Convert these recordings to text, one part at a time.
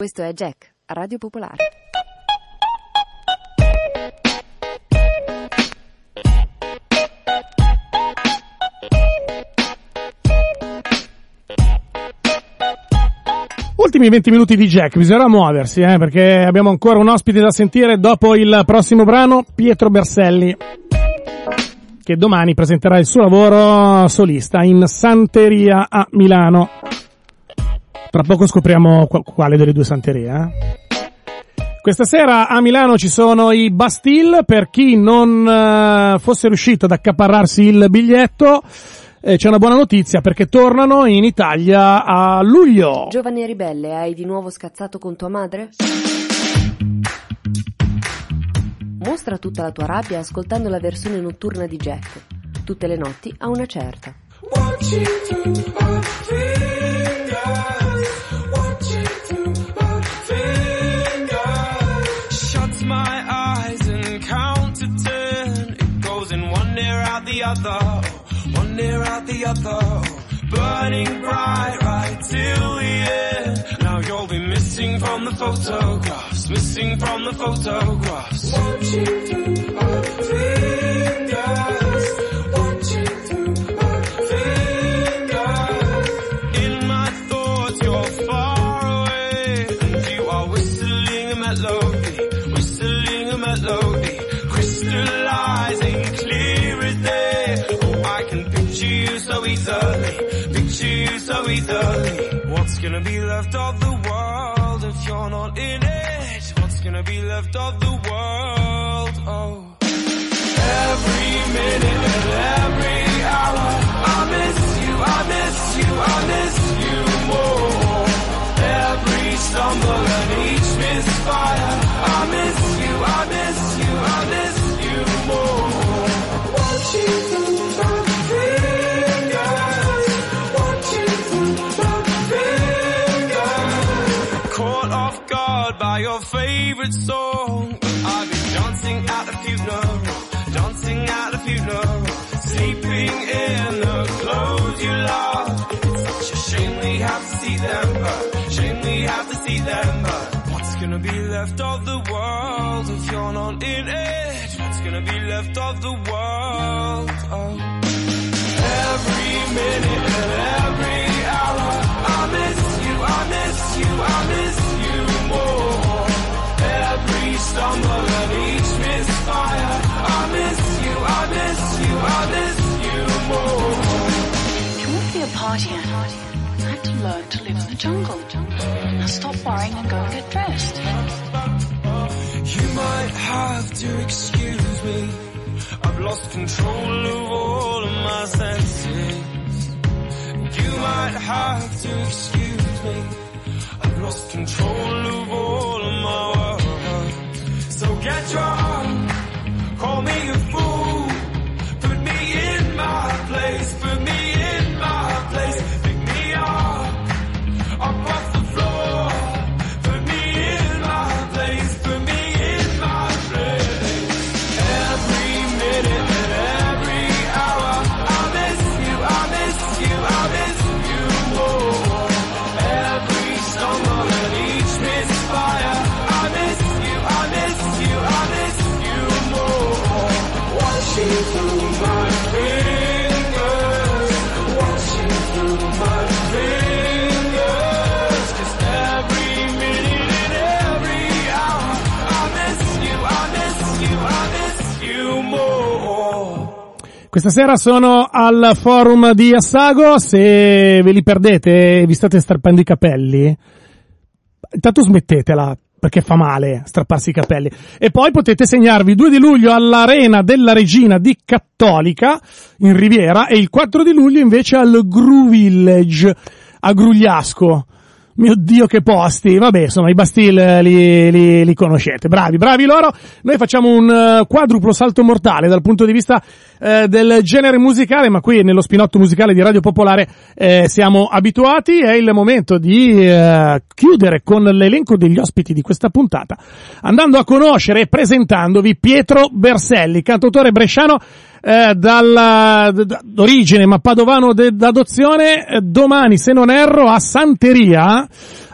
Questo è Jack, Radio Popolare. Ultimi 20 minuti di Jack, bisognerà muoversi, eh, perché abbiamo ancora un ospite da sentire dopo il prossimo brano, Pietro Berselli, che domani presenterà il suo lavoro solista in Santeria a Milano. Tra poco scopriamo quale delle due santerie. Eh? Questa sera a Milano ci sono i Bastille, per chi non uh, fosse riuscito ad accaparrarsi il biglietto, eh, c'è una buona notizia perché tornano in Italia a luglio. Giovane ribelle, hai di nuovo scazzato con tua madre? Mostra tutta la tua rabbia ascoltando la versione notturna di Jack. Tutte le notti a una certa. The other, one near out the other, burning bright right till the end. Now you'll be missing from the photographs, missing from the photographs. Through our fingers, gonna be left of the world if you're not in it? What's gonna be left of the world? Oh. Every minute and every shame we have to see them, what's gonna be left of the world if you're not in it? What's gonna be left of the world? Oh. Every minute and every hour, I miss you, I miss you, I miss you more. Every stumble and each misfire, I miss you, I miss you, I miss you more. Want be a partier, you learn to live in the jungle. Now stop worrying and go and get dressed. You might have to excuse me. I've lost control of all of my senses. You might have to excuse me. I've lost control Questa sera sono al forum di Assago, se ve li perdete e vi state strappando i capelli, intanto smettetela, perché fa male strapparsi i capelli. E poi potete segnarvi il 2 di luglio all'Arena della Regina di Cattolica, in Riviera, e il 4 di luglio invece al Gru Village, a Grugliasco. Mio Dio che posti, vabbè, insomma i Bastille li, li, li conoscete, bravi, bravi loro. Noi facciamo un eh, quadruplo salto mortale dal punto di vista eh, del genere musicale, ma qui nello spinotto musicale di Radio Popolare eh, siamo abituati, è il momento di eh, chiudere con l'elenco degli ospiti di questa puntata, andando a conoscere e presentandovi Pietro Berselli, cantautore bresciano eh, dalla, d'origine ma padovano de- d'adozione, eh, domani se non erro a Santeria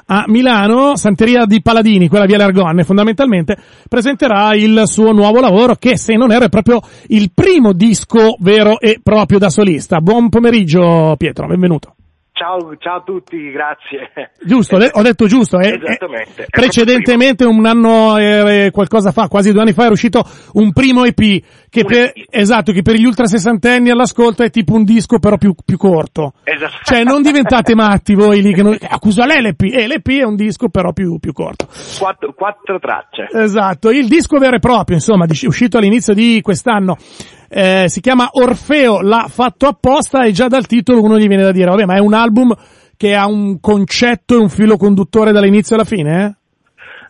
a Milano, Santeria di Paladini, quella via Lergonne fondamentalmente, presenterà il suo nuovo lavoro che se non erro è proprio il primo disco vero e proprio da solista. Buon pomeriggio Pietro, benvenuto. Ciao, ciao a tutti, grazie. Giusto, ho detto giusto. Eh, Esattamente. eh, precedentemente, un anno e qualcosa fa, quasi due anni fa, è uscito un primo EP che Un per, EP. esatto, che per gli ultra sessantenni all'ascolto è tipo un disco però più, più corto. Esatto. Cioè, non diventate matti voi lì che non, accusa lei l'EP, eh, l'EP è un disco però più, più corto. Quattro, quattro tracce. Esatto, il disco vero e proprio, insomma, uscito all'inizio di quest'anno, eh, si chiama Orfeo, l'ha fatto apposta e già dal titolo uno gli viene da dire, vabbè, ma è un album che ha un concetto e un filo conduttore dall'inizio alla fine, eh?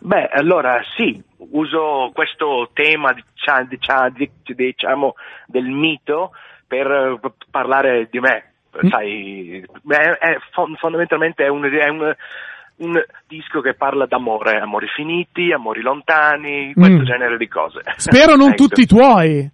Beh, allora sì, uso questo tema dicia- dicia- di- diciamo del mito per eh, parlare di me, Mm. sai, è fon- fondamentalmente è un, è un- un disco che parla d'amore, amori finiti, amori lontani, questo Mm. genere di cose. Spero non Ecco. tutti i tuoi.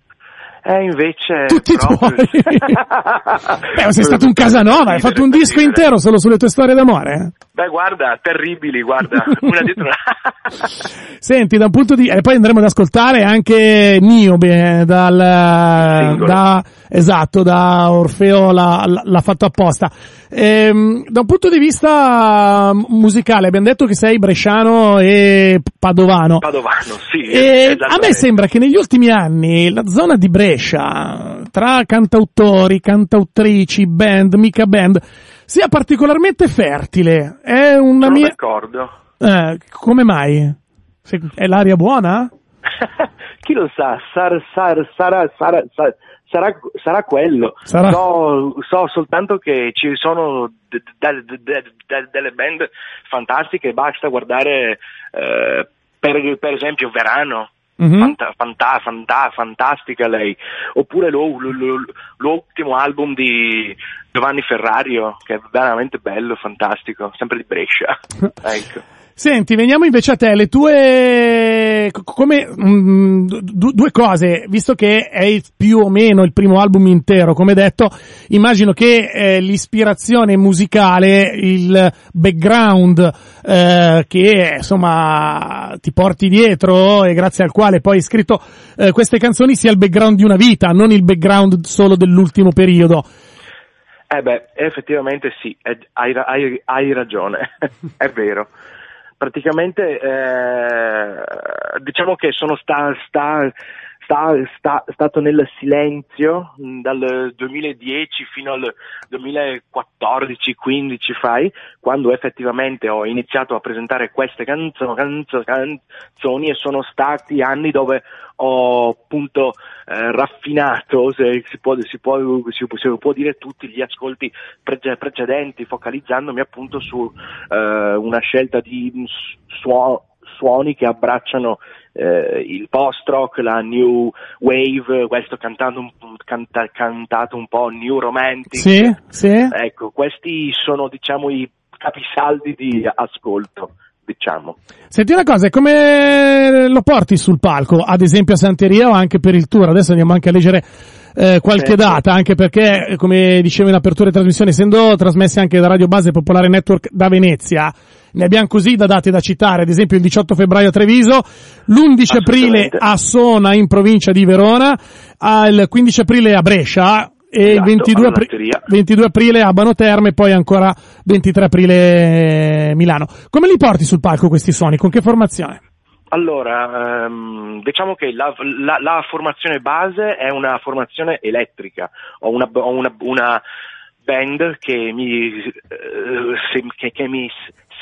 Eh, invece... Tutti proprio- tuoi. Beh, sei stato un Casanova, hai fatto un disco intero solo sulle tue storie d'amore? Beh, guarda, terribili, guarda, una dietro l'altra. Senti, da un punto di... e poi andremo ad ascoltare anche Niobe dal... Singolo. Da, esatto, da Orfeo l'ha, l'ha fatto apposta. Ehm, da un punto di vista musicale, abbiamo detto che sei bresciano e padovano. Padovano, sì. E a me sembra che negli ultimi anni la zona di Brescia, tra cantautori, cantautrici, band, mica band, sia particolarmente fertile. È una Sono mia... d'accordo. Eh, come mai? Se- È l'aria buona? Chi lo sa, sarà, sarà, sarà, sarà, sarà, sarà, sarà quello. Sarà. So, so soltanto che ci sono de- de- de- delle band fantastiche, basta guardare eh, per, per esempio Verano. Mhm. Fanta- fanta- fanta- fantastica lei. Oppure lo- lo- l'ultimo album di Giovanni Ferrario che è veramente bello, fantastico sempre di Brescia. Ecco Senti, veniamo invece a te, le tue, co- come, mm, du- due cose, visto che è più o meno il primo album intero, come detto, immagino che eh, l'ispirazione musicale, il background eh, che insomma ti porti dietro e grazie al quale poi hai scritto eh, queste canzoni sia il background di una vita, non il background solo dell'ultimo periodo. Eh beh, effettivamente sì, è- hai, hai- hai ragione, è vero. Praticamente eh, diciamo che sono sta- sta- sta- sta- stato nel silenzio mh, dal 2010 fino al 2014-15 fai, quando effettivamente ho iniziato a presentare queste canzo- canzo- canzoni e sono stati anni dove ho appunto eh, raffinato, se si può, si, può, si, può, si può dire, tutti gli ascolti prece- precedenti, focalizzandomi appunto su eh, una scelta di suo- suoni che abbracciano eh, il post-rock, la new wave, questo cantando un, canta- cantato un po' new romantic. Sì, sì. Ecco, questi sono diciamo i capisaldi di ascolto, diciamo. Senti una cosa, come lo porti sul palco, ad esempio a Santeria o anche per il tour? Adesso andiamo anche a leggere eh, qualche Certo. data, anche perché, eh, come dicevo in apertura di trasmissione, essendo trasmessi anche da Radio Base Popolare Network da Venezia, ne abbiamo così da date da citare, ad esempio il 18 febbraio a Treviso, l'11 aprile a Sona in provincia di Verona, il 15 aprile a Brescia, e il Esatto, 22, alla apri- Latteria. 22 aprile a Bano Terme, poi ancora 23 aprile eh, Milano. Come li porti sul palco questi suoni? Con che formazione? Allora, ehm, diciamo che la, la- la formazione base è una formazione elettrica, ho una, ho una- una band che mi, eh, che- che mi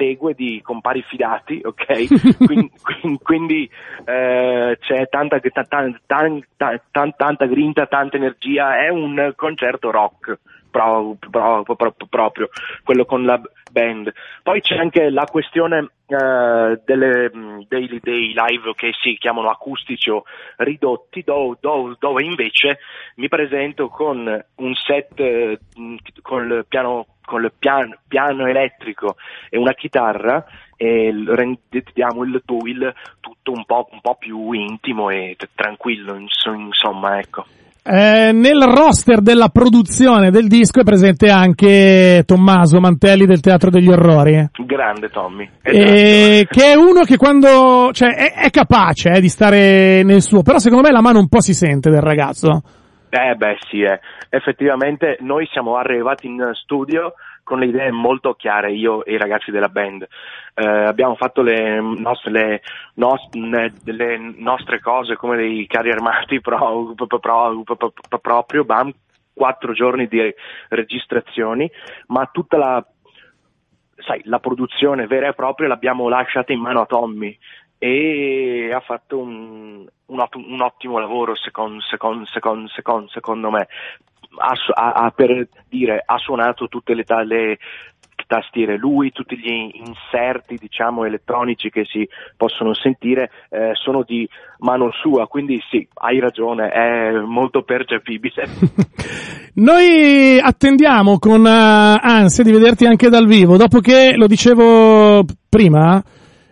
segue di compari fidati, ok? Quin- quin- Quindi, eh, c'è tanta, ta- ta- tan- ta- tan- tanta grinta, tanta energia, è un concerto rock. pro- pro- pro- proprio quello con la band poi c'è anche la questione eh, delle, mh, dei, dei live che si chiamano acustici o ridotti do- do- dove invece mi presento con un set eh, mh, con il piano con il piano, piano elettrico e una chitarra e rendiamo il, tu- il tutto un po', un po' più intimo e tranquillo ins- insomma ecco Eh, nel roster della produzione del disco è presente anche Tommaso Mantelli del Teatro degli Orrori. Grande Tommy. Eh, che è uno che quando, cioè, è, è capace eh, di stare nel suo, però secondo me la mano un po' si sente del ragazzo. Eh beh sì, eh. effettivamente noi siamo arrivati in studio con le idee molto chiare, io e i ragazzi della band. Eh, abbiamo fatto le nostre, le, nos- le nostre cose come dei carri armati pro- pro- pro- proprio, bam, quattro giorni di registrazioni, ma tutta la, sai, la produzione vera e propria l'abbiamo lasciata in mano a Tommy e ha fatto un, un, un ottimo lavoro secondo, secondo, secondo, secondo, me. Ha, ha- per dire, ha suonato tutte le, le tastiere lui, tutti gli inserti diciamo elettronici che si possono sentire eh, sono di mano sua, quindi sì, hai ragione, è molto percepibile. Noi attendiamo con eh, ansia di vederti anche dal vivo, dopo che lo dicevo prima,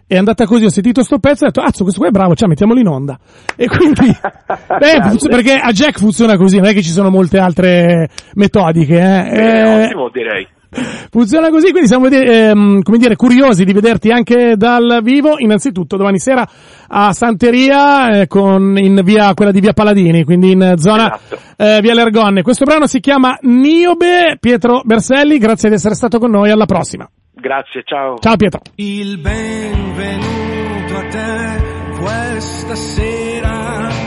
è andata così, ho sentito sto pezzo e ho detto, azzo, questo qua è bravo, cioè mettiamolo in onda. E quindi, beh, funziona- perché a Jack funziona così, non è che ci sono molte altre metodiche, eh. Eh, Eh, ottimo direi. Funziona così, quindi siamo ehm, come dire, curiosi di vederti anche dal vivo. Innanzitutto domani sera a Santeria, eh, con, in via, quella di via Paladini, quindi in zona Esatto. eh, via Lergonne. Questo brano si chiama Niobe, Pietro Berselli, grazie di essere stato con noi, alla prossima. Grazie, ciao. Ciao Pietro. Il benvenuto a te questa sera.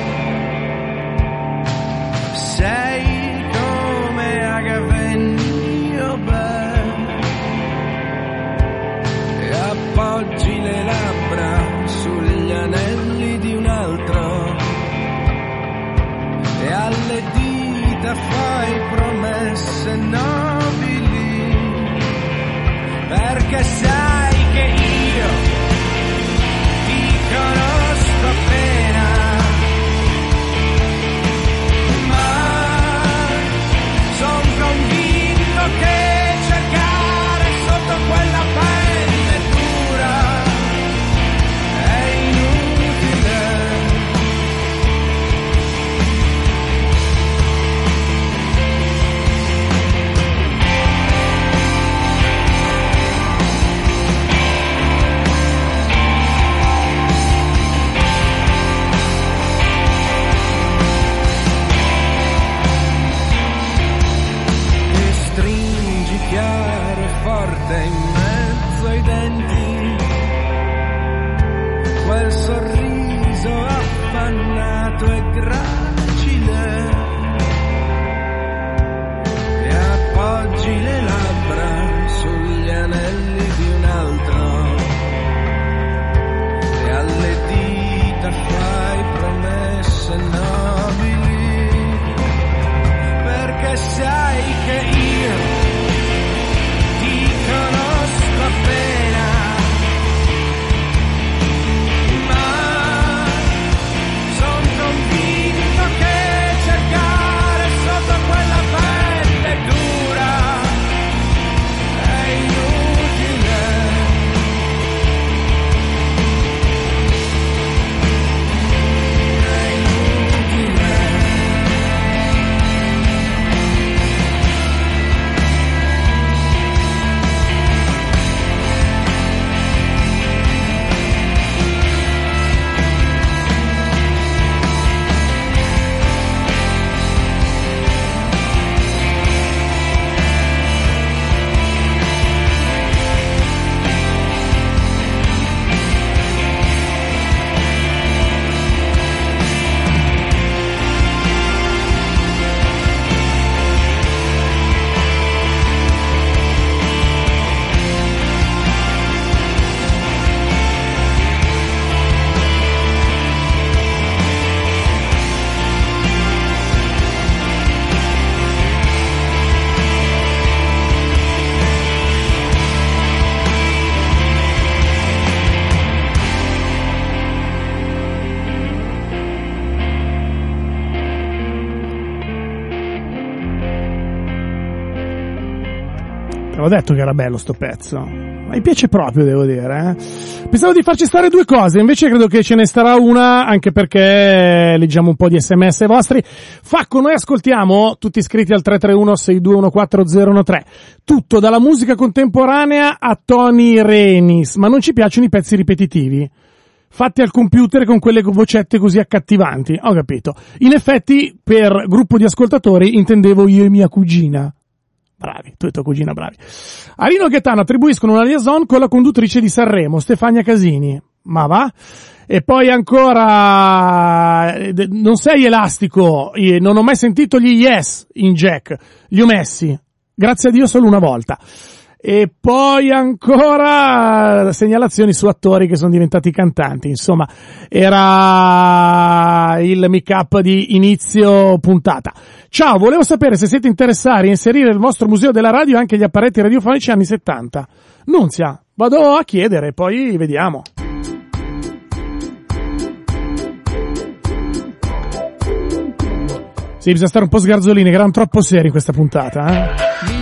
L'ho detto che era bello sto pezzo. Ma mi piace proprio, devo dire. Eh. Pensavo di farci stare due cose, invece credo che ce ne starà una, anche perché leggiamo un po' di sms vostri. Facco, noi ascoltiamo, tutti iscritti al 331-6214013, tutto dalla musica contemporanea a Tony Renis, ma non ci piacciono i pezzi ripetitivi fatti al computer con quelle vocette così accattivanti. Ho capito. In effetti, per gruppo di ascoltatori intendevo io e mia cugina. Bravi, tu e tua cugina bravi. Arino e Gaetano attribuiscono una liaison con la conduttrice di Sanremo, Stefania Casini. Ma va? E poi ancora, eh, non sei elastico, non ho mai sentito gli yes in Jack, li ho messi. Grazie a Dio solo una volta. E poi ancora segnalazioni su attori che sono diventati cantanti. Insomma, era il make-up di inizio puntata. Ciao, volevo sapere se siete interessati a inserire nel vostro museo della radio anche gli apparecchi radiofonici anni 70. Nunzia, vado a chiedere, poi vediamo. Sì, bisogna stare un po' sgarzolini, che erano troppo seri in questa puntata, eh?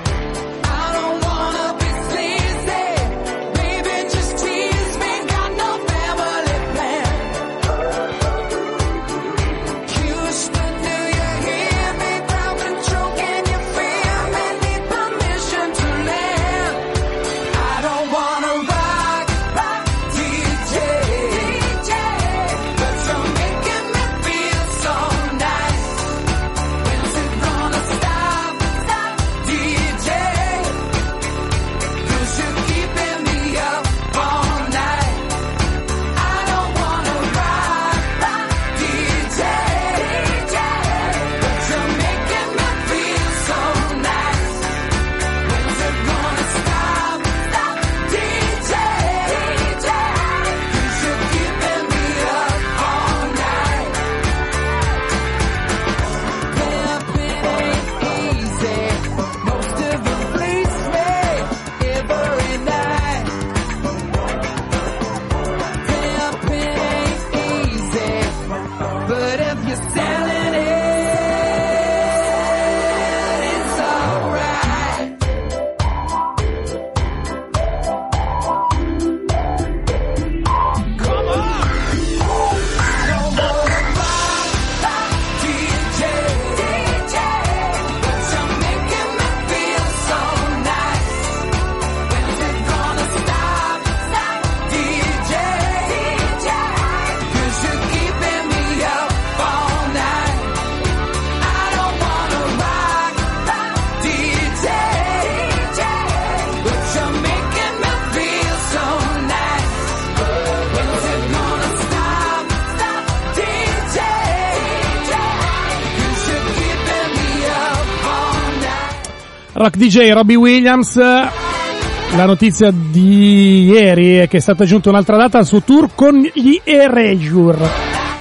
Rock DJ Robbie Williams. La notizia di ieri è che è stata aggiunta un'altra data al suo tour con gli Erasure.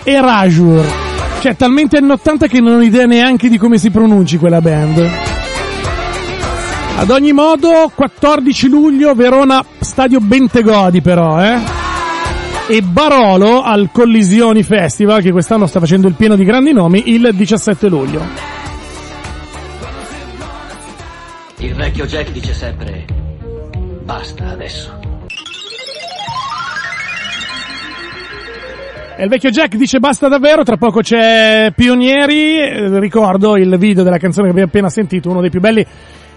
Erasure. Cioè, talmente anni 80 che non ho idea neanche di come si pronunci quella band. Ad ogni modo, 14 luglio, Verona, stadio Bentegodi però, eh. e Barolo al Collisioni Festival che quest'anno sta facendo il pieno di grandi nomi il 17 luglio. Il vecchio Jack dice sempre basta adesso. E il vecchio Jack dice basta davvero, tra poco c'è Pionieri, eh, ricordo il video della canzone che abbiamo appena sentito, uno dei più belli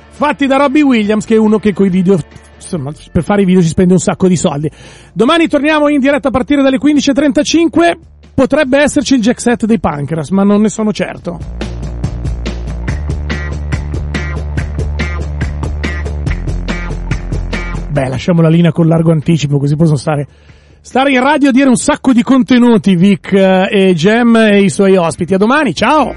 fatti da Robbie Williams, che è uno che coi video, insomma, per fare i video si spende un sacco di soldi. Domani torniamo in diretta a partire dalle 15.35, potrebbe esserci il jack set dei Pancras, ma non ne sono certo. Beh, lasciamo la linea con largo anticipo, così possono stare, stare in radio a dire un sacco di contenuti, Vic eh, e Gem e i suoi ospiti. A domani, ciao!